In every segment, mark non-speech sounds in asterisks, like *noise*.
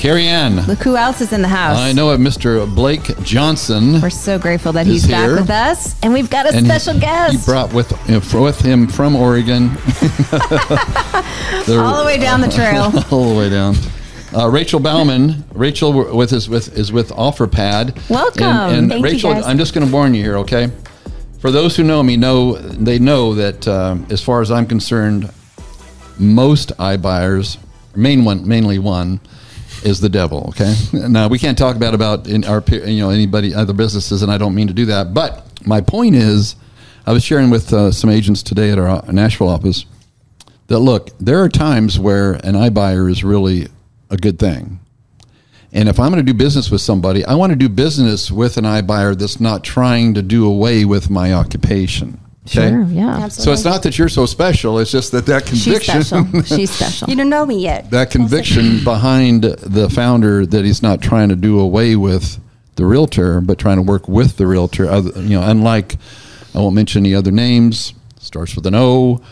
Carrie Ann. Look who else is in the house. I know it, Mr. Blake Johnson. We're so grateful that he's back with us. And we've got a and he- special guest. He brought with with him from Oregon, *laughs* all the way down the trail. *laughs* all the way down. Uh, Rachel Bauman. Rachel with is with is with OfferPad. Welcome. And, and Thank Rachel. I'm just going to warn you here, okay? For those who know me, know they know that um, as far as I'm concerned, most iBuyers, main one, mainly one, is the devil. Okay. Now we can't talk about about in our you know anybody other businesses, and I don't mean to do that. But my point is, I was sharing with uh, some agents today at our uh, Nashville office that look, there are times where an iBuyer is really a good thing. And if I'm going to do business with somebody, I want to do business with an iBuyer that's not trying to do away with my occupation. Okay? Sure, yeah. Absolutely. So it's not that you're so special. It's just that that conviction. She's conviction, special. *laughs* She's special. You don't know me yet. that conviction behind the founder that he's not trying to do away with the realtor, but trying to work with the realtor. Other, you know, unlike I won't mention any other names. Starts with an O,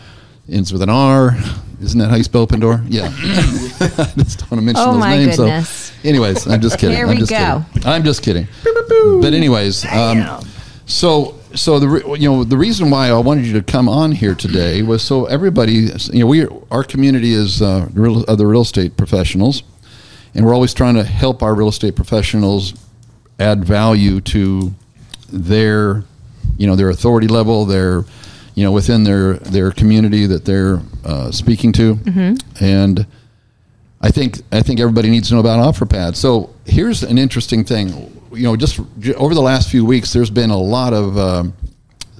ends with an R. Isn't that how you spell Opendoor? Yeah. I *laughs* *laughs* just don't want to mention Oh, those my names. goodness. So, anyways, I'm just kidding. Here I'm we just go. Kidding. I'm just kidding. But anyways, um, so so the re- you know the reason why I wanted you to come on here today was so everybody you know we our community is uh, real, other real estate professionals, and we're always trying to help our real estate professionals add value to their you know their authority level their you know within their their community that they're uh, speaking to and I think I think everybody needs to know about OfferPad. So here's an interesting thing. You know, just j- over the last few weeks, there's been a lot of um,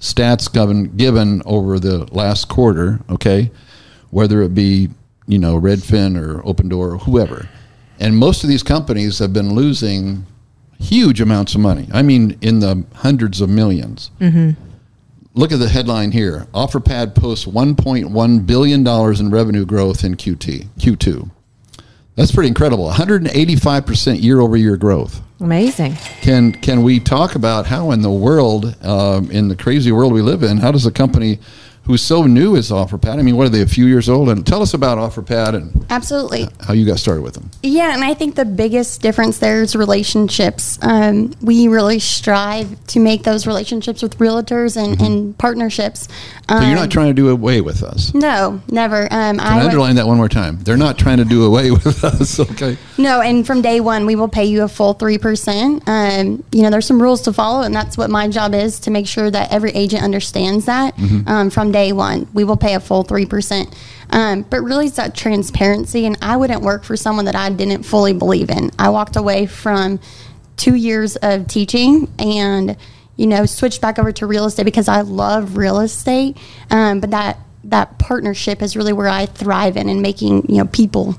stats given given over the last quarter. Okay, whether it be you know Redfin or Opendoor or whoever, and most of these companies have been losing huge amounts of money. I mean, in the hundreds of 1000000s Look at the headline here. OfferPad posts 1.1 billion dollars in revenue growth in QT Q2. That's pretty incredible. 185% year over year growth. Amazing. Can can we talk about how in the world, um, in the crazy world we live in, how does a company who's so new as OfferPad? I mean, what are they? A few years old? And tell us about OfferPad and Absolutely. how you got started with them. Yeah, and I think the biggest difference there is relationships. Um, we really strive to make those relationships with realtors and, and partnerships. Um, So you're not trying to do away with us. No, never. Um, Can I would- underline that one more time? They're not trying to do away *laughs* with us. Okay. No, and from day one, we will pay you a full 3%. Um, you know, there's some rules to follow, and that's what my job is to make sure that every agent understands that um, from day one. We will pay a full 3%. Um, but really, it's that transparency, and I wouldn't work for someone that I didn't fully believe in. I walked away from two years of teaching and, you know, switched back over to real estate because I love real estate. Um, but that, that partnership is really where I thrive in and making, you know, people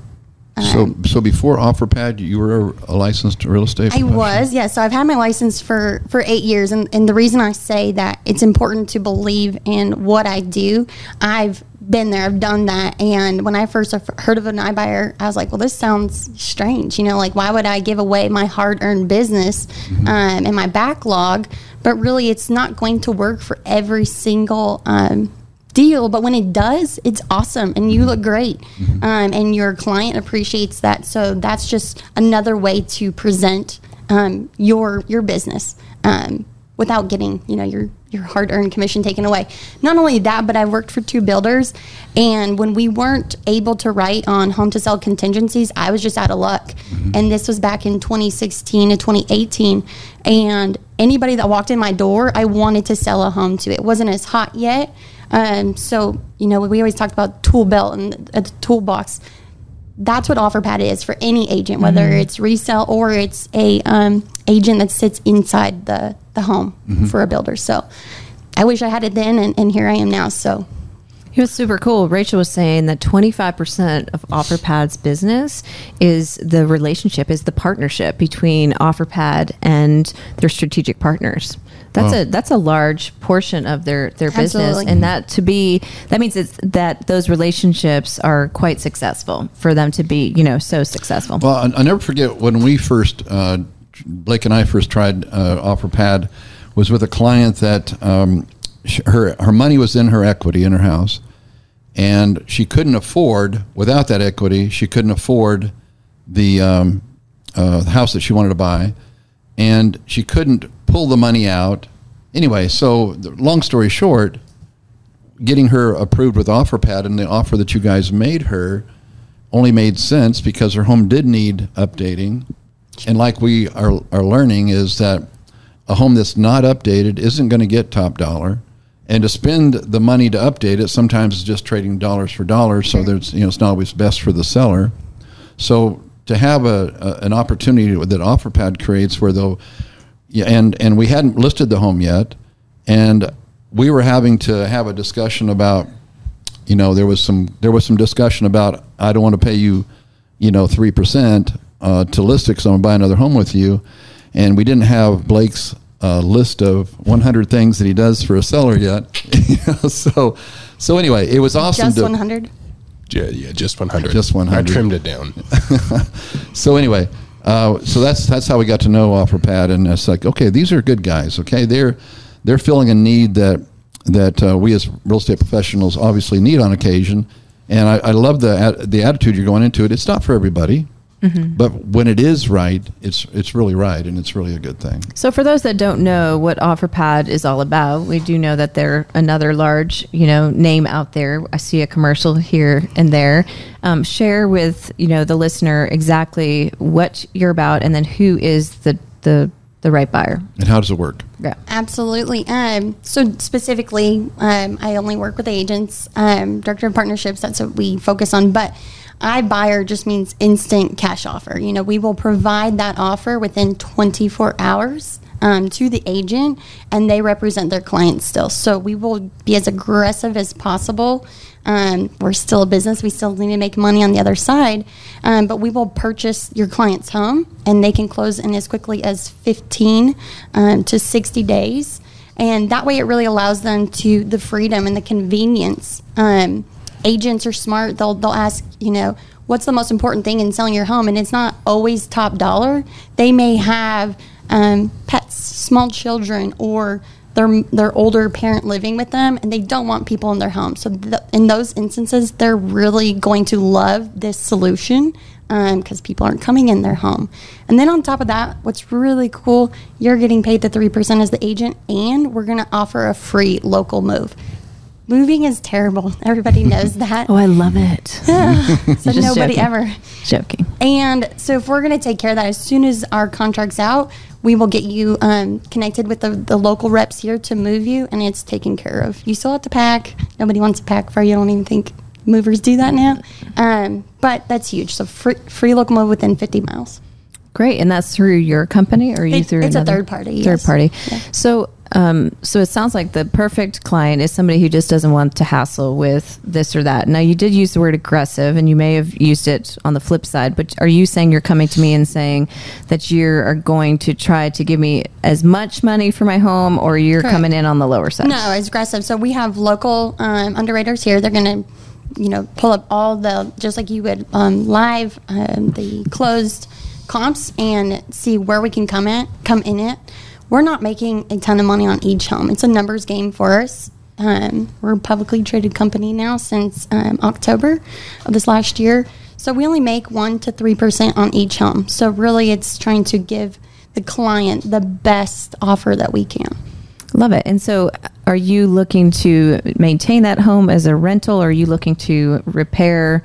So, so before OfferPad, you were a licensed real estate. I was, yeah. So I've had my license for for eight years, and and the reason I say that it's important to believe in what I do. I've been there, I've done that, and when I first heard of an iBuyer, I was like, well, this sounds strange. You know, like why would I give away my hard earned business um, and my backlog? But really, it's not going to work for every single. Um, deal but when it does it's awesome and you look great. Um, and your client appreciates that. So that's just another way to present um, your your business um, without getting you know your your hard-earned commission taken away. Not only that but I've worked for two builders and when we weren't able to write on home to sell contingencies i was just out of luck. And this was back in 2016 to 2018 and anybody that walked in my door i wanted to sell a home to. It wasn't as hot yet um, so, you know, we always talked about tool belt and a toolbox. That's what OfferPad is for any agent, whether it's resale or it's a um, agent that sits inside the, the home for a builder. So I wish I had it then, and, and here I am now. So It was super cool. Rachel was saying that 25% of OfferPad's business is the relationship, is the partnership between OfferPad and their strategic partners. That's Wow. a that's a large portion of their their business, and that to be that means it's that those relationships are quite successful for them to be you know so successful. Well, I, I never forget when we first, uh, Blake and I first tried uh, OfferPad, was with a client that um, sh- her her money was in her equity in her house, and she couldn't afford without that equity. She couldn't afford the um, uh, house that she wanted to buy, and she couldn't pull the money out. Anyway, so long story short, getting her approved with OfferPad and the offer that you guys made her only made sense because her home did need updating. And like we are, are learning is that a home that's not updated isn't going to get top dollar. And to spend the money to update it sometimes is just trading dollars for dollars. So there's you know it's not always best for the seller. So to have a, a an opportunity that OfferPad creates where they'll yeah, and and we hadn't listed the home yet, and we were having to have a discussion about, you know, there was some there was some discussion about I don't want to pay you, you know, three percent uh, to list it so I'm gonna buy another home with you, and we didn't have Blake's uh, list of 100 things that he does for a seller yet, *laughs* so so anyway, it was awesome. Just to, 100. Yeah, yeah, just 100. Just 100. I trimmed it down. *laughs* so anyway, uh, so that's that's how we got to know OfferPad, and it's like, okay, these are good guys. Okay, they're they're filling a need that that uh, we as real estate professionals obviously need on occasion, and I, I love the the attitude you're going into it. It's not for everybody, but when it is right, it's it's really right, and it's really a good thing. So, for those that don't know what OfferPad is all about, we do know that they're another large, you know, name out there. I see a commercial here and there. Um, share with you know the listener exactly what you're about, and then who is the the the right buyer. And how does it work? Yeah. Absolutely. Um, so specifically, um, I only work with agents, um, director of partnerships. That's what we focus on. But I buyer just means instant cash offer. You know, we will provide that offer within 24 hours. Um, to the agent, and they represent their client still. So we will be as aggressive as possible. Um, we're still a business; we still need to make money on the other side, um, but we will purchase your client's home, and they can close in as quickly as 15 um, to 60 days and that way it really allows them to the freedom and the convenience um, agents are smart they'll they'll ask you know what's the most important thing in selling your home and it's not always top dollar they may have um, pets small children or their, their older parent living with them and they don't want people in their home so th- in those instances they're really going to love this solution because people aren't coming in their home. And then on top of that, what's really cool, you're getting paid the 3% as the agent, and we're going to offer a free local move. Moving is terrible. *laughs* Everybody knows that. Oh, I love it. *laughs* so *laughs* nobody joking. ever. Joking. And so if we're going to take care of that, as soon as our contract's out, we will get you um, connected with the, the local reps here to move you, and it's taken care of. You still have to pack. Nobody wants to pack for you. I don't even think movers do that now. Um, but that's huge. So free, free local move within 50 miles. Great, and that's through your company, or you It- through it's a third party, Third yes. party. Yeah. So, um, so it sounds like the perfect client is somebody who just doesn't want to hassle with this or that. Now, you did use the word aggressive, and you may have used it on the flip side. But are you saying you're coming to me and saying that you are going to try to give me as much money for my home, or you're Correct. coming in on the lower side? No, it's aggressive. So we have local um, underwriters here. They're going to, you know, pull up all the just like you would um, live um, the closed comps and see where we can come at come in it. We're not making a ton of money on each home. It's a numbers game for us. Um, we're a publicly traded company now since um, October of this last year. So we only make one to three percent on each home. So really, it's trying to give the client the best offer that we can. Love it. And so, are you looking to maintain that home as a rental, or are you looking to repair,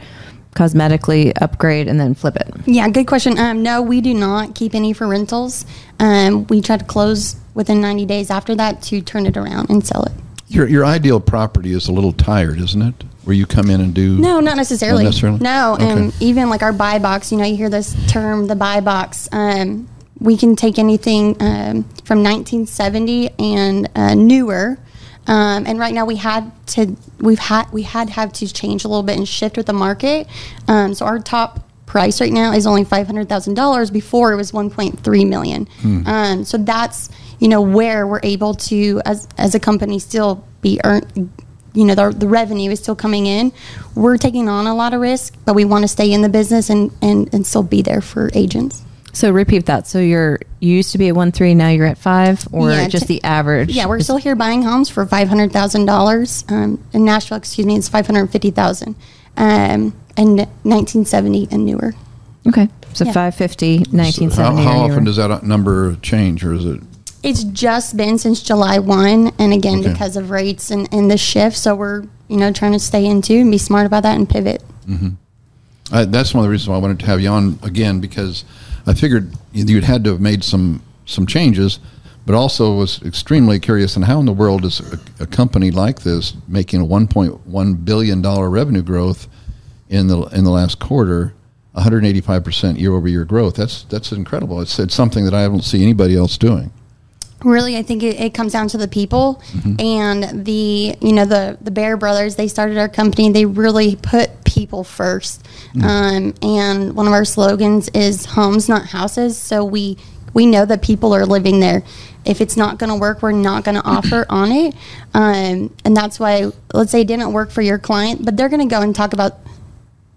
cosmetically upgrade, and then flip it? Yeah, good question. Um, no, we do not keep any for rentals. Um, we try to close within 90 days after that to turn it around and sell it. Your your ideal property is a little tired, isn't it? Where you come in and do No, not necessarily. Not necessarily? No, Okay. and even like our buy box, you know, you hear this term, the buy box. Um, we can take anything um, from 1970 and uh, newer. Um, and right now we had to we've had we had have to change a little bit and shift with the market. Um, so our top price right now is only five hundred thousand dollars. Before it was one point three million. Um, so that's you know where we're able to as as a company still be earn. You know the, the revenue is still coming in. We're taking on a lot of risk, but we want to stay in the business and, and, and still be there for agents. So repeat that. So you're you used to be at one three, now you're at five, or Yeah, just t- the average? Yeah, we're still here buying homes for five hundred thousand dollars. Um, in Nashville, excuse me, it's five hundred fifty thousand, um, and nineteen seventy and newer. okay. So Yeah. 550, How, 1970. how or often does that number change, or is it? It's just been since July one, and again Okay. because of rates and, and the shift. So we're you know trying to stay into and be smart about that and pivot. Uh, that's one of the reasons why I wanted to have you on again because I figured you'd had to have made some some changes, but also was extremely curious on how in the world is a, a company like this making a 1.1 billion dollar revenue growth in the in the last quarter, 185 percent year over year growth. That's that's incredible. It's it's something that I don't see anybody else doing. really i think it, it comes down to the people mm-hmm. and the you know the the bear brothers they started our company they really put people first. Um, and one of our slogans is homes not houses. So we we know that people are living there. If it's not going to work we're not going to *clears throat* offer on it. Um, and that's why let's say it didn't work for your client but they're going to go and talk about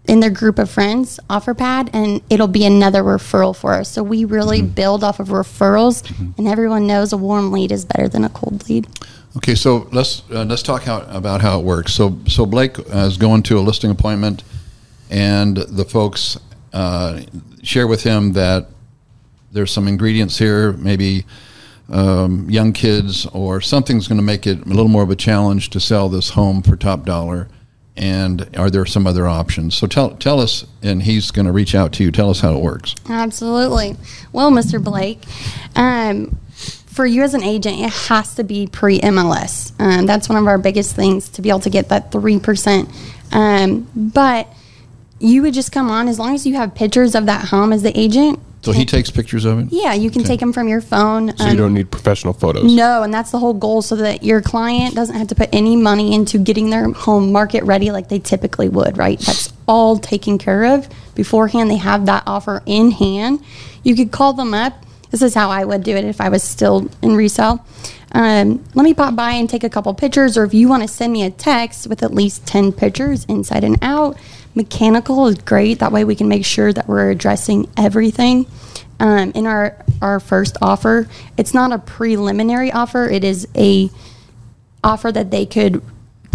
in their group of friends OfferPad, and it'll be another referral for us. So we really build off of referrals, and everyone knows a warm lead is better than a cold lead. Okay, so let's uh, let's talk how, about how it works. So so Blake uh, is going to a listing appointment, and the folks uh, share with him that there's some ingredients here, maybe um, young kids or something's going to make it a little more of a challenge to sell this home for top dollar. And are there some other options? So tell tell us, and he's going to reach out to you. Tell us how it works. Absolutely. Well, Mr. Blake, um, for you as an agent, it has to be pre MLS. Um, that's one of our biggest things to be able to get that 3%. Um, but you would just come on as long as you have pictures of that home as the agent. So he takes pictures of it. Yeah, you can take them from your phone. So you Um, don't need professional photos. No, and that's the whole goal so that your client doesn't have to put any money into getting their home market ready like they typically would, right? That's all taken care of beforehand. They have that offer in hand. You could call them up. This is how I would do it if I was still in resale. Um, let me pop by and take a couple pictures, or if you want to send me a text with at least 10 pictures inside and out, mechanical is great. That way we can make sure that we're addressing everything um, in our our first offer. It's not a preliminary offer. It is a offer that they could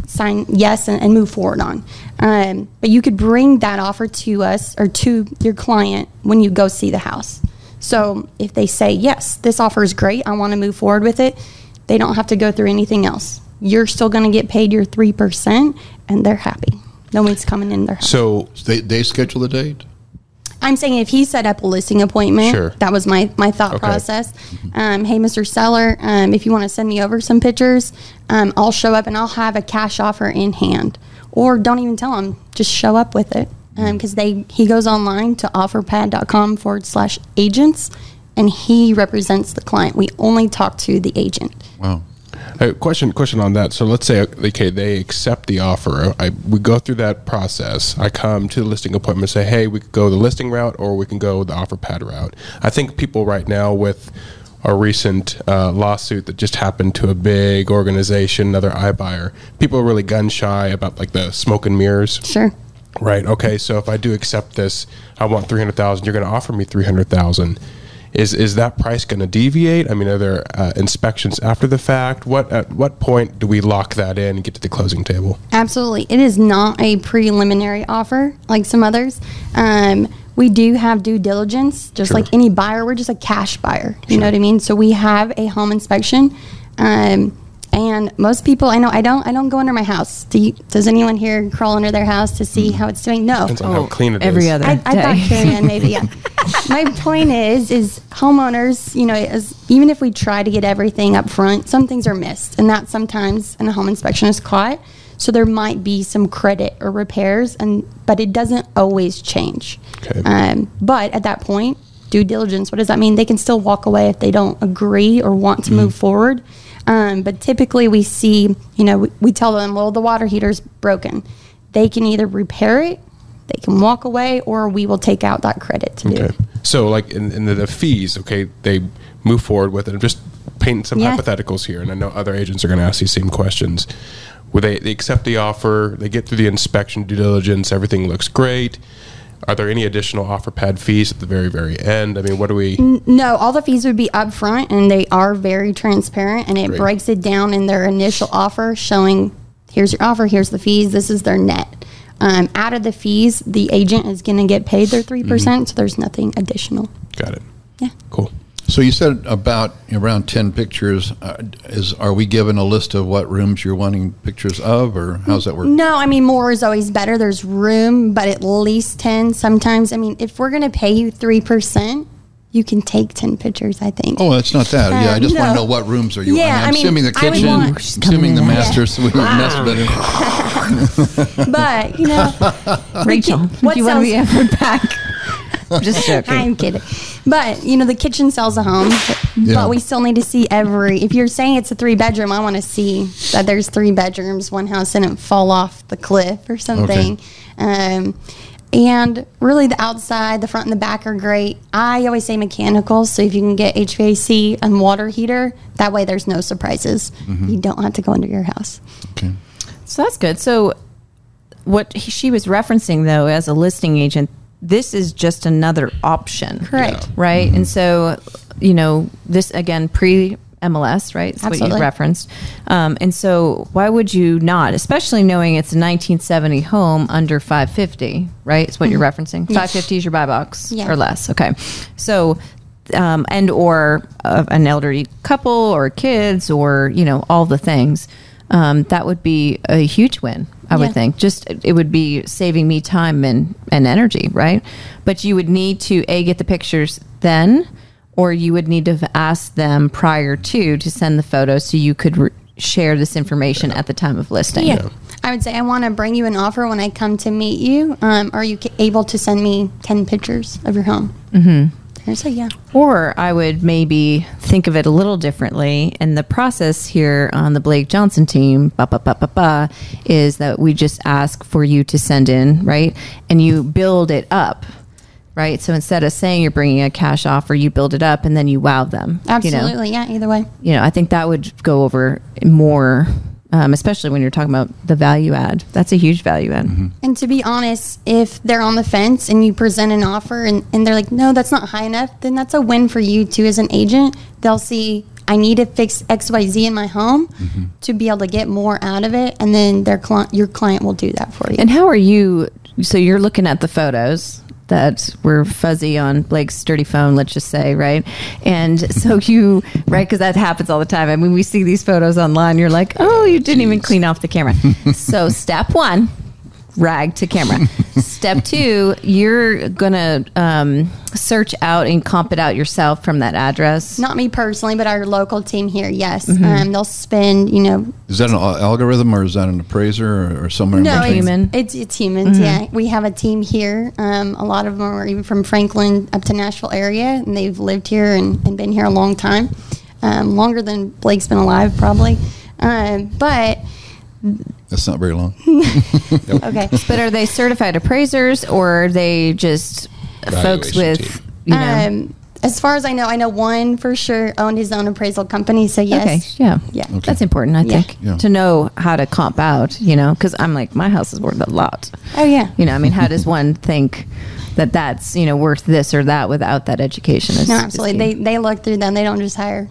sign yes and, and move forward on. Um, but you could bring that offer to us or to your client when you go see the house. So if they say yes, this offer is great. I want to move forward with it. They don't have to go through anything else. You're still going to get paid your three percent, and they're happy. No one's coming in there. So They they schedule the date. I'm saying if he set up a listing appointment, Sure. that was my, my thought Okay. process. Um, hey, Mr. Seller, um, if you want to send me over some pictures, um, I'll show up and I'll have a cash offer in hand. Or don't even tell him, just show up with it. Because they he goes online to offerpad.com forward slash agents and he represents the client. We only talk to the agent. Wow. Uh, question question on that. So let's say okay, they accept the offer. I we go through that process. I come to the listing appointment, and say, hey, we could go the listing route or we can go the OfferPad route. I think people right now with a recent uh, lawsuit that just happened to a big organization, another iBuyer, people are really gun shy about like the smoke and mirrors. Sure. Right. Okay. So if I do accept this, I want three hundred thousand. You're going to offer me three hundred thousand. Is is that price going to deviate? I mean, are there uh, inspections after the fact? What at what point do we lock that in and get to the closing table? Absolutely. It is not a preliminary offer like some others. Um, we do have due diligence, just Sure. like any buyer. We're just a cash buyer. You know what I mean? So we have a home inspection. Um, and most people, I know, I don't, I don't go under my house. Do you, does anyone here crawl under their house to see how it's doing? No. Depends on how clean it is. every other I, I thought day. Carrie Ann maybe, yeah. *laughs* My point is, is homeowners, you know, as, even if we try to get everything up front, some things are missed, and that sometimes in a home inspection is caught. So there might be some credit or repairs, and but it doesn't always change. Okay. Um, but at that point, due diligence. What does that mean? They can still walk away if they don't agree or want to move forward. Um, but typically, we see, you know, we, we tell them, well, the water heater's broken. They can either repair it, they can walk away, or we will take out that credit to do it. So, like in, in the, the fees, okay, they move forward with it. I'm just painting some Yeah. hypotheticals here, and I know other agents are going to ask these same questions. Where they, they accept the offer, they get through the inspection, due diligence, everything looks great. Are there any additional OfferPad fees at the very, very end? I mean, what do we? No, all the fees would be upfront, and they are very transparent, and it Great. breaks it down in their initial offer, showing here's your offer, here's the fees, this is their net. Um, out of the fees, the agent is going to get paid their 3%, percent so there's nothing additional. Got it. Yeah. Cool. So you said about around ten pictures. Uh, is are we given a list of what rooms you're wanting pictures of, or how's that work? No, I mean, more is always better. There's room, but at least 10. Sometimes, I mean, if we're going to pay you 3%, you can take 10 pictures, I think. Oh, it's not that. Yeah, I just want to know what rooms are you? Yeah, I'm I mean, assuming the kitchen. want- I'm assuming the in. master suite, mess bedroom. *laughs* But, you know, *laughs* Rachel, what do you want to be sells- *laughs* back? Just joking. I'm kidding. But, you know, the kitchen sells a home, Yeah. but we still need to see every. If you're saying it's a three bedroom, I want to see that there's three bedrooms, one house didn't fall off the cliff or something. Um, and really, the outside, the front, and the back are great. I always say mechanical, so if you can get HVAC and water heater, that way there's no surprises. Mm-hmm. You don't have to go into your house. Okay. So that's good. So what he, she was referencing though as a listing agent, this is just another option. Correct. Right? Mm-hmm. And so, you know, this again pre MLS, right? That's what you referenced. Um, and so why would you not, especially knowing it's a 1970 home under 550, right? Is what you're referencing. 550 is your buy box Mm-hmm. Yeah. or less. Okay. So um, and or uh, an elderly couple or kids or you know all the things um, that would be a huge win i would Yeah. think just it would be saving me time and, and energy right but you would need to a get the pictures then or you would need to have asked them prior to to send the photos so you could re- share this information at the time of listing Yeah. I would say I want to bring you an offer when I come to meet you. Um, are you able to send me 10 pictures of your home? Mm-hmm. Yeah. Or I would maybe think of it a little differently. And the process here on the Blake Johnson team, ba, ba, ba, ba, ba, is that we just ask for you to send in, right? And you build it up, right? So instead of saying you're bringing a cash offer, you build it up and then you wow them. you know? Absolutely. Yeah, either way. you know, I think that would go over more, um, especially when you're talking about the value add. That's a huge value add. And to be honest, if they're on the fence and you present an offer and, and they're like, no, that's not high enough, then that's a win for you too as an agent. They'll see, I need to fix XYZ in my home to be able to get more out of it. And then their client, your client will do that for you. And how are you? So you're looking at the photos that were fuzzy on Blake's sturdy phone, let's just say, right? And so you, right, because that happens all the time. I mean, we see these photos online, you're like, oh, you didn't even clean off the camera. so step one, rag to camera. *laughs* step two, you're going to um, search out and comp it out yourself from that address. not me personally, but our local team here, yes. Um, they'll spend, you know, Is that an algorithm or is that an appraiser or, or somewhere? in No, between? it's, Human. it's it's humans. Yeah, we have a team here. Um, a lot of them are even from Franklin up to Nashville area, and they've lived here and, and been here a long time, um, longer than Blake's been alive, probably. Um, but That's not very long. *laughs* okay, But are they certified appraisers or are they just folks Valuation with, team. you know? um, as far as I know, I know one for sure owned his own appraisal company. So yes, Okay. Yeah. Yeah. Okay. That's important, I Yeah. think, Yeah. to know how to comp out, you know, because I'm like, my house is worth a lot. oh yeah, You know, I mean, how does one think that that's, you know, worth this or that without that education? Is, no, is absolutely. key. They they look through them. They don't just hire.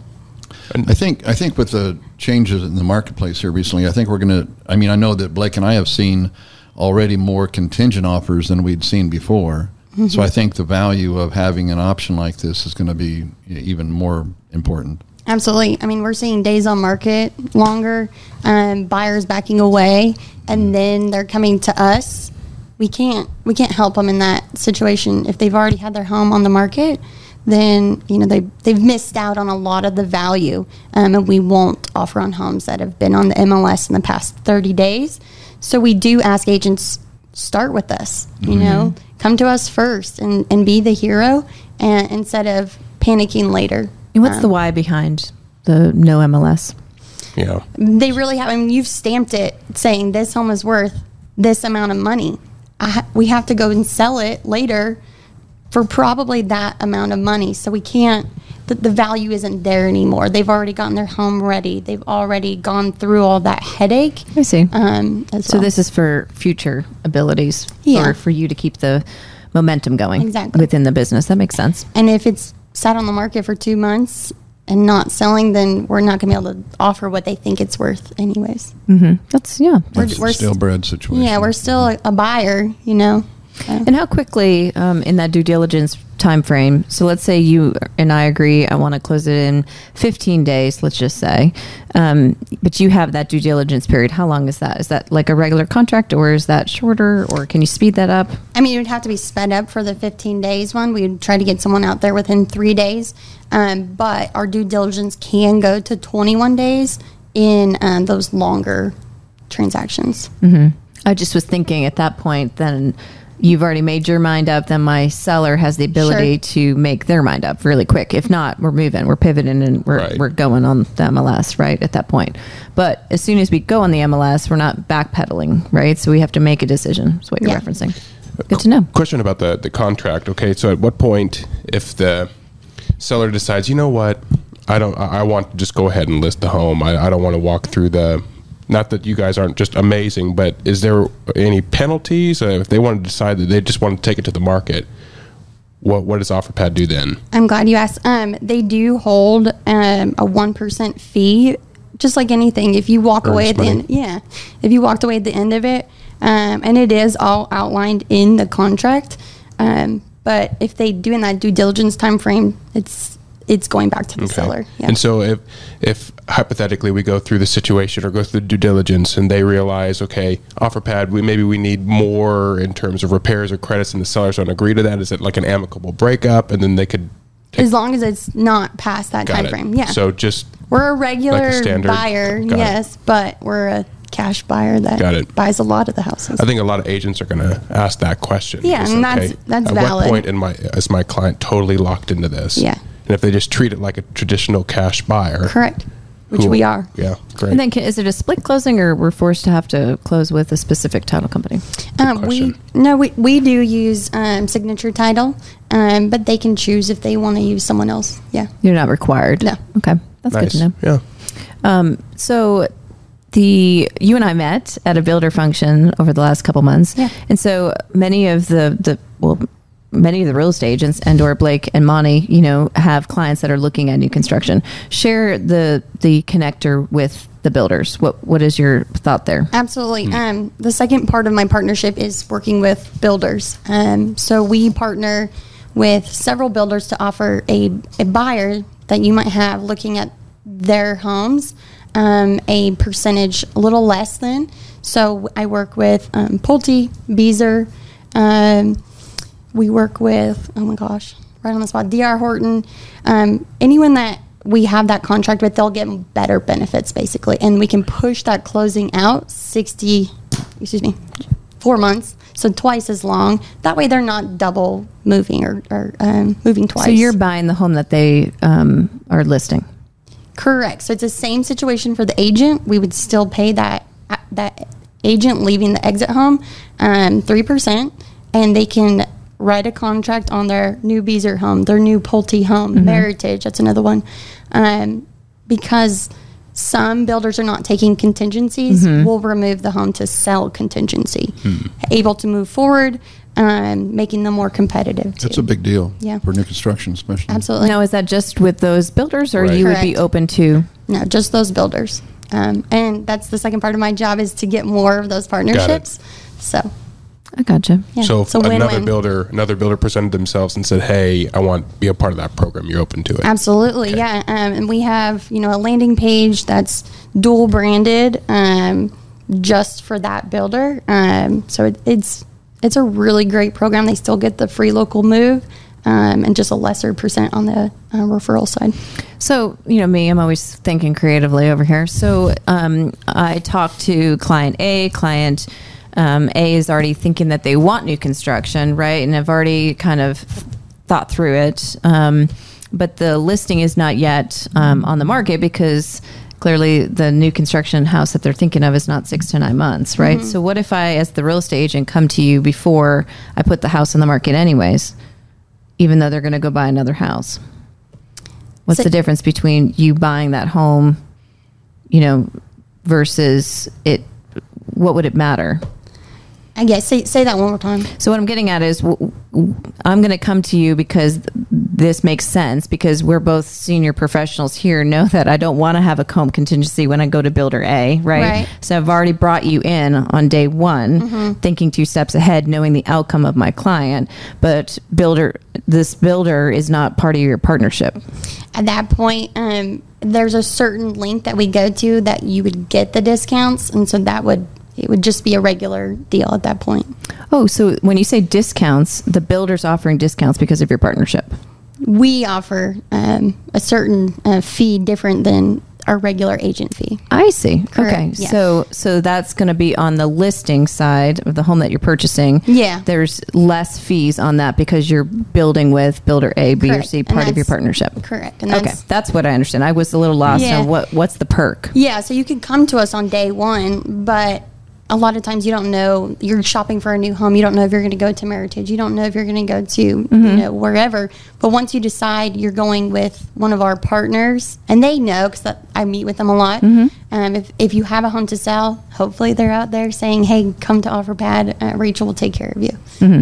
I think I think with the changes in the marketplace here recently, I think we're going to. I mean, I know that Blake and I have seen already more contingent offers than we'd seen before. So I think the value of having an option like this is going to be even more important. Absolutely. I mean, we're seeing days on market longer, um, buyers backing away, and then they're coming to us. We can't we can't help them in that situation if they've already had their home on the market. Then you know they they've missed out on a lot of the value, um, and we won't offer on homes that have been on the MLS in the past thirty days. So we do ask agents start with us. You know, come to us first and, and be the hero, and instead of panicking later. And what's Um, the why behind the no MLS? Yeah. They really have. I mean, you've stamped it saying this home is worth this amount of money. I ha- we have to go and sell it later for probably that amount of money. So we can't. The, the value isn't there anymore. They've already gotten their home ready. They've already gone through all that headache. I see. Um, So well. this is for future abilities, Yeah. or for you to keep the momentum going Exactly. within the business. That makes sense. And if it's sat on the market for two months and not selling, then we're not going to be able to offer what they think it's worth, anyways. That's yeah. We're, It's we're stale bread situation. yeah, we're still a, a buyer, you know. And how quickly um, in that due diligence time frame? So let's say you and I agree. I want to close it in 15 days. Let's just say, um, but you have that due diligence period. How long is that? Is that like a regular contract, or is that shorter, or can you speed that up? I mean, it would have to be sped up for the 15 days one. We would try to get someone out there within three days. Um, but our due diligence can go to 21 days in um, those longer transactions. I just was thinking at that point, then you've already made your mind up. Then my seller has the ability to make their mind up really quick. If not, we're moving, we're pivoting, and we're Right. we're going on the MLS right at that point. But as soon as we go on the MLS, we're not backpedaling, right? So we have to make a decision. Is what you're Yeah. referencing. Uh, Good to know. Question about the the contract. Okay, so at what point, if the seller decides, you know what, I don't, I I want to just go ahead and list the home. I, I don't want to walk through the. Not that you guys aren't just amazing, but is there any penalties uh, if they want to decide that they just want to take it to the market? What what does OfferPad do then? I'm glad you asked. Um, they do hold um, a one percent fee, just like anything. If you walk away at the end, yeah, if you walked away at the end of it, um, and it is all outlined in the contract. Um, but if they do in that due diligence time frame, it's it's going back to the seller. Yeah. And so if if hypothetically we go through the situation or go through the due diligence and they realize, okay, OfferPad, we maybe we need more in terms of repairs or credits, and the sellers don't agree to that. Is it like an amicable breakup, and then they could as long as it's not past that got time it? frame, yeah. So just we're a regular standard- buyer, got it. yes, but we're a cash buyer that it. buys a lot of the houses. I think a lot of agents are going to ask that question. Yeah, and that's- that's at valid. what point in my is my client totally locked into this? Yeah. And if they just treat it like a traditional cash buyer, Correct, which who- we are. Yeah, great. And then, can, is it a split closing, or we're forced to have to close with a specific title company? Um, we no, we, we do use um, signature title, um, but they can choose if they want to use someone else. Yeah, You're not required. No. Okay, that's good to know. Yeah. Um, so the you and I met at a builder function over the last couple months, Yeah. and so many of the the well. Many of the real estate agents and or Blake and Monty, you know, have clients that are looking at new construction. Share the the connector with the builders. What what is your thought there? absolutely. Um, the second part of my partnership is working with builders. Um, so we partner with several builders to offer a, a buyer that you might have looking at their homes um, a percentage a little less than. So I work with um, Pulte, Beazer. Um, we work with oh my gosh right on the spot dr horton um, anyone that we have that contract with they'll get better benefits basically and we can push that closing out 60 excuse me four months so twice as long that way they're not double moving or, or um, moving twice So you're buying the home that they um, are listing. Correct. So it's the same situation for the agent. We would still pay that that agent leaving the exit home um, three percent, and they can write a contract on their new Beazer home, their new Pulte home, Meritage. That's another one, um, because some builders are not taking contingencies. We'll remove the home to sell contingency, able to move forward, um, making them more competitive. That's too. a big deal. Yeah. For new construction, especially. absolutely. Now, is that just with those builders, or Right. you would be open to? No, just those builders. Um, and that's the second part of my job is to get more of those partnerships. So, I gotcha. yeah, So if another win-win. builder, another builder presented themselves and said, "Hey, I want to be a part of that program. You're open to it." Absolutely, yeah. Um, and we have you know a landing page that's dual branded um, just for that builder. Um, so it, it's it's a really great program. They still get the free local move. Um, and just a lesser percent on the uh, referral side. So, you know, me, I'm always thinking creatively over here. So, um, I talk to client A. Client um, A is already thinking that they want new construction, right? And have already kind of thought through it. Um, but the listing is not yet um, on the market because clearly the new construction house that they're thinking of is not six to nine months, right? Mm-hmm. So what if I, as the real estate agent, come to you before I put the house on the market, anyways, even though they're going to go buy another house? What's So- the difference between you buying that home, you know, versus it? What would it matter? I guess say say that one more time. So what I'm getting at is, w- w- I'm going to come to you because th- this makes sense because we're both senior professionals here. Know that I don't want to have a comb contingency when I go to builder A, right? Right. So I've already brought you in on day one, thinking two steps ahead, knowing the outcome of my client. But builder, this builder is not part of your partnership. At that point, um, there's a certain link that we go to that you would get the discounts, and so that would it would just be a regular deal at that point. Oh, so when you say discounts, the builder's offering discounts because of your partnership. We offer um, a certain uh, fee different than our regular agent fee. I see. Correct, Okay. yeah. So so that's going to be on the listing side of the home that you're purchasing. Yeah. There's less fees on that because you're building with builder A, B, or C, part of your partnership. correct. And okay. that's- That's what I understand. I was a little lost Yeah. on what what's the perk. Yeah, so you can come to us on day one, but a lot of times you don't know you're shopping for a new home. You don't know if you're going to go to Meritage. You don't know if you're going to go to you know wherever. But once you decide you're going with one of our partners, and they know because I meet with them a lot. Um, if if you have a home to sell, hopefully they're out there saying, "Hey, come to OfferPad. Uh, Rachel will take care of you."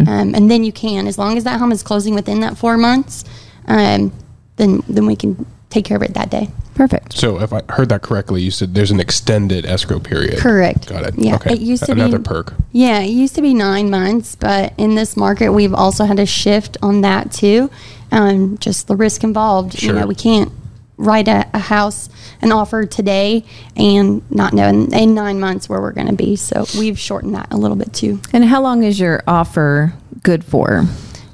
Um, and then you can, as long as that home is closing within that four months, um, then then we can take care of it that day. Perfect. So if I heard that correctly, you said there's an extended escrow period. Correct. Got it. Yeah. Okay. It used to Another be perk. Yeah, it used to be nine months, but in this market, we've also had a shift on that too. Um, just the risk involved. You Sure. know, we can't write a, a house an offer today and not know in, in nine months where we're going to be. So we've shortened that a little bit too. And how long is your offer good for?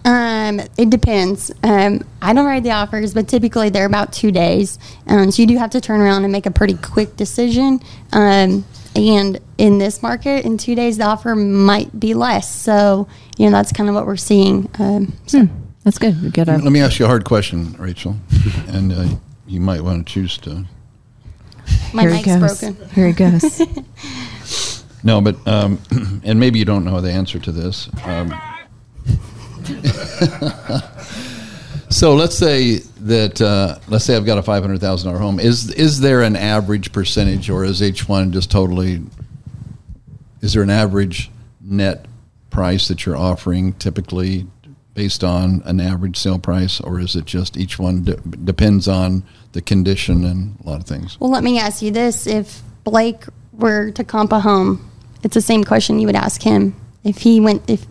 Um, it depends. Um, I don't write the offers, but typically they're about two days. Um, so you do have to turn around and make a pretty quick decision. Um, and in this market, in two days, the offer might be less. So, you know, that's kind of what we're seeing. Um, so That's good. We get a Let me ask you a hard question, Rachel, *laughs* and uh, you might want to choose to. my here he mic's goes. broken. Here he goes. *laughs* *laughs* No, but um, *clears throat* and maybe you don't know the answer to this. *laughs* So let's say that uh, let's say I've got a five hundred thousand dollar home. Is is there an average percentage, or is each one just totally? Is there an average net price that you're offering typically based on an average sale price, or is it just each one de- depends on the condition and a lot of things? Well, let me ask you this: If Blake were to comp a home, it's the same question you would ask him. If he went, if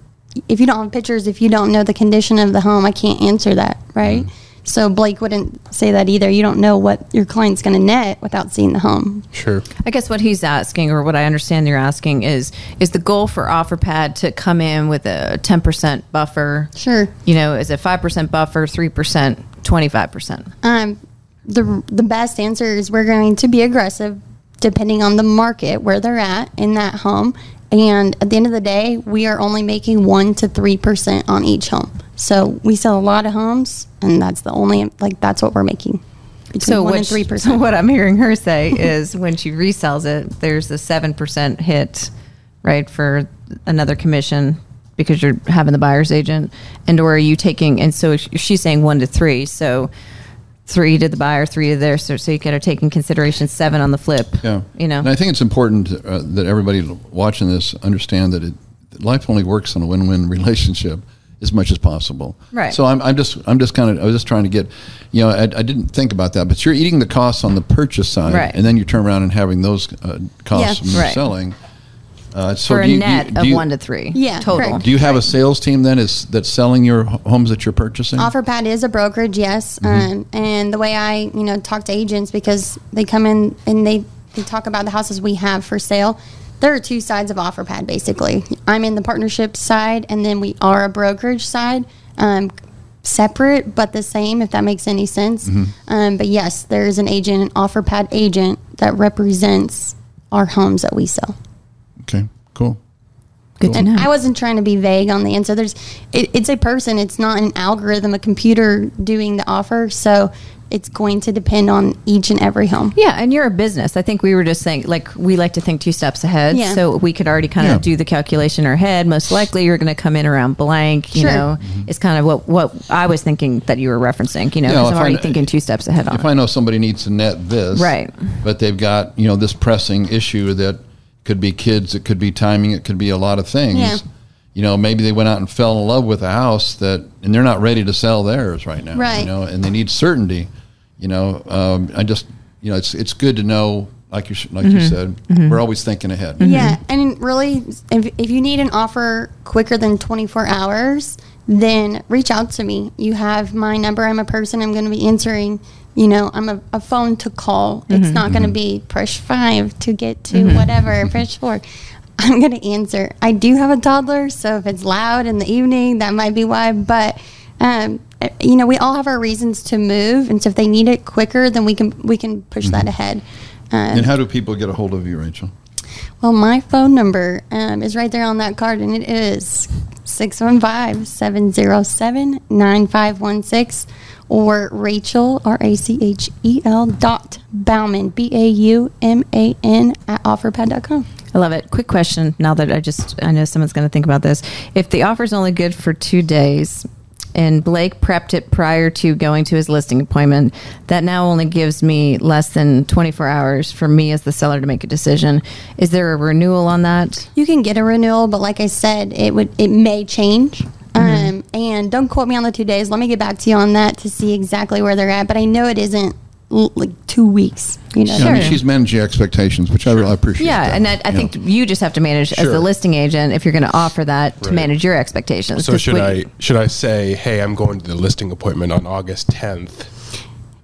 if you don't have pictures, if you don't know the condition of the home, I can't answer that, right? So Blake wouldn't say that either. You don't know what your client's going to net without seeing the home. Sure. I guess what he's asking, or what I understand you're asking, is is the goal for OfferPad to come in with a 10% buffer? Sure. You know, is it 5% buffer, 3%, 25%? Um, the the best answer is we're going to be aggressive, depending on the market where they're at in that home. And at the end of the day, we are only making one to three percent on each home. So we sell a lot of homes, and that's the only like that's what we're making. So what, three so percent. what I'm hearing her say is when she resells it, there's a 7% hit, right, for another commission because you're having the buyer's agent. And or are you taking, and so she's saying one to three. So three to the buyer, three to their So, so you take in consideration seven on the flip. Yeah, You know, and I think it's important uh, that everybody watching this understand that it, life only works in a win-win relationship as much as possible. Right. So I'm, I'm just I'm just kind of I was just trying to get, you know, I, I didn't think about that, but you're eating the costs on the purchase side, Right. and then you turn around and having those uh, costs Yeah. from Right. selling. Uh, so for do a you- do you- net do of you- one to three. Yeah, Total. correct. Do you have a sales team then is that's selling your homes that you're purchasing? OfferPad is a brokerage, yes. Mm-hmm. Um, and the way I, you know, talk to agents because they come in and they, they talk about the houses we have for sale. There are two sides of OfferPad, basically. I'm in the partnership side, and then we are a brokerage side, um, separate but the same, if that makes any sense. Mm-hmm. Um, but yes, there is an agent, an OfferPad agent that represents our homes that we sell. Okay, cool. Good to and know. I wasn't trying to be vague on the answer. There's, it, it's a person. It's not an algorithm, a computer doing the offer. So it's going to depend on each and every home. Yeah, and you're a business. I think we were just saying, like, we like to think two steps ahead. Yeah. So we could already kind Yeah. of do the calculation in our head. Most likely, you're going to come in around blank. You Sure. know, mm-hmm. it's kind of what what I was thinking that you were referencing. You know, Yeah, because if I'm already kn- thinking two steps ahead on If. I know somebody needs to net this, Right. but they've got you know this pressing issue that could be kids, it could be timing, it could be a lot of things. Yeah. You know, maybe they went out and fell in love with a house that, and they're not ready to sell theirs right now. Right. You know, and they need certainty. You know, um, I just, you know, it's it's good to know, like you sh- like you mm-hmm. said, mm-hmm. we're always thinking ahead. Yeah, mm-hmm. and really, if, if you need an offer quicker than 24 hours, then reach out to me. You have my number. I'm a person. I'm going to be answering. You know, I'm a, a phone to call. It's not going to be push five to get to whatever, push four. I'm going to answer. I do have a toddler, so if it's loud in the evening, that might be why. But um, you know, we all have our reasons to move, and so if they need it quicker, then we can we can push that ahead. Um, And how do people get a hold of you, Rachel? well, my phone number um, is right there on that card, and it is 615 707 9516 or Rachel, R A C H E L dot Bauman, B A U M A N, at offerpad.com. I love it. Quick question. Now that I just I know someone's going to think about this. If the offer is only good for two days, and Blake prepped it prior to going to his listing appointment, that now only gives me less than 24 hours for me as the seller to make a decision. Is there a renewal on that? You can get a renewal, but like I said, it would it may change. Um, and don't quote me on the two days. Let me get back to you on that to see exactly where they're at. But I know it isn't like two weeks. You know, Yeah, I mean, she's managing expectations, which I really appreciate. Yeah, that. and I, I Yeah. think you just have to manage as the listing agent if you're going to offer that to manage your expectations. So should when- I should I say, hey, I'm going to the listing appointment on August 10th?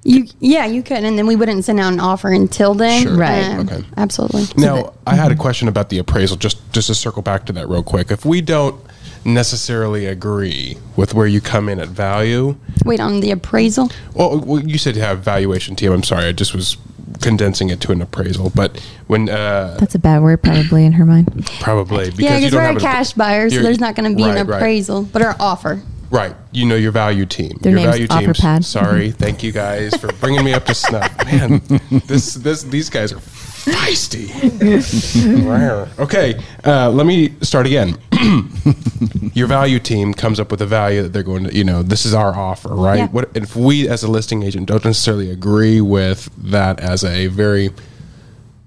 you yeah, you could, and then we wouldn't send out an offer until then. Sure. Right. Um, Okay. Absolutely. Now, I had a question about the appraisal. Just just to circle back to that real quick. If we don't necessarily agree with where you come in at value, Wait on the appraisal. well, well you said you have valuation team. I'm sorry, I just was condensing it to an appraisal. But when uh, That's a bad word, probably in her mind. probably because yeah, because we're have a an- cash buyer, so there's not going to be right, an right. appraisal, but our offer. Right. You know your value team. Their your name's value teams. OfferPad. Sorry. Thank you guys for bringing me up to snuff. Man, *laughs* this this these guys are feisty. Rawr. *laughs* okay. Uh, let me start again. *clears throat* your value team comes up with a value that they're going to. You know, this is our offer, right? Yeah. What if we, as a listing agent, don't necessarily agree with that as a very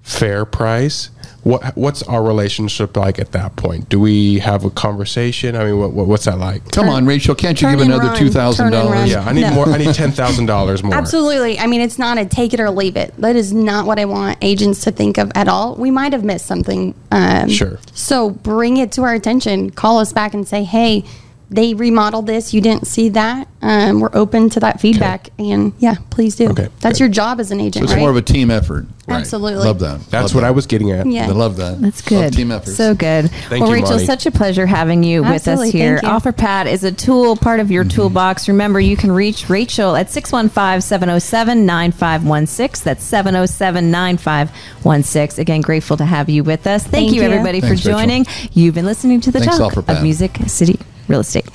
fair price? What what's our relationship like at that point? Do we have a conversation? I mean, what, what what's that like? Come on, Rachel, can't you turn give and another run, two thousand turn and run. dollars? Yeah, I need No. more. I need ten thousand dollars more. Absolutely. I mean, it's not a take it or leave it. That is not what I want agents to think of at all. We might have missed something. Um, Sure. So bring it to our attention. Call us back and say, hey, they remodeled this. You didn't see that. Um, we're open to that feedback. And yeah, please do. Okay, That's good. your job as an So agent, it's right? more of a team effort. Right. Absolutely. Love that. That's Love what that. I was getting at. Yeah. I love that. That's Love good. team effort. So good. Thank well, you, Rachel, Marty. such a pleasure having you with us here. Thank you. OfferPad is a tool, part of your toolbox. Remember, you can reach Rachel at 615 707 9516. That's 707 9516. Again, grateful to have you with us. Thank, Thank you, you. everybody, Thanks, for Rachel. joining. You've been listening to the Thanks, talk OfferPad. of Music City real estate.